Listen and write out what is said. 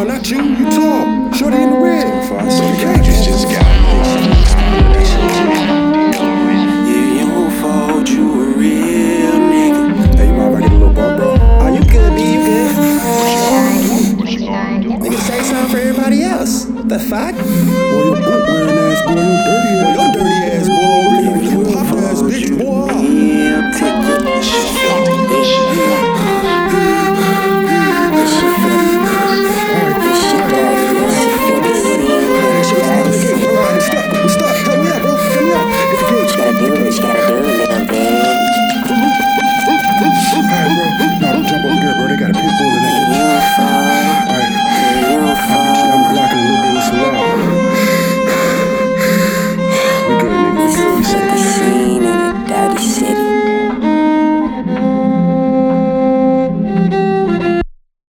No, not you. You. Shorty in the red. You just got Yeah, you won't fold. You a real nigga. Hey, you mind I a little bump, bro? You good, B. You good? What you gonna do? Nigga, say something for everybody else. The fuck? Boy, wearing ass, boy. You dirty ass.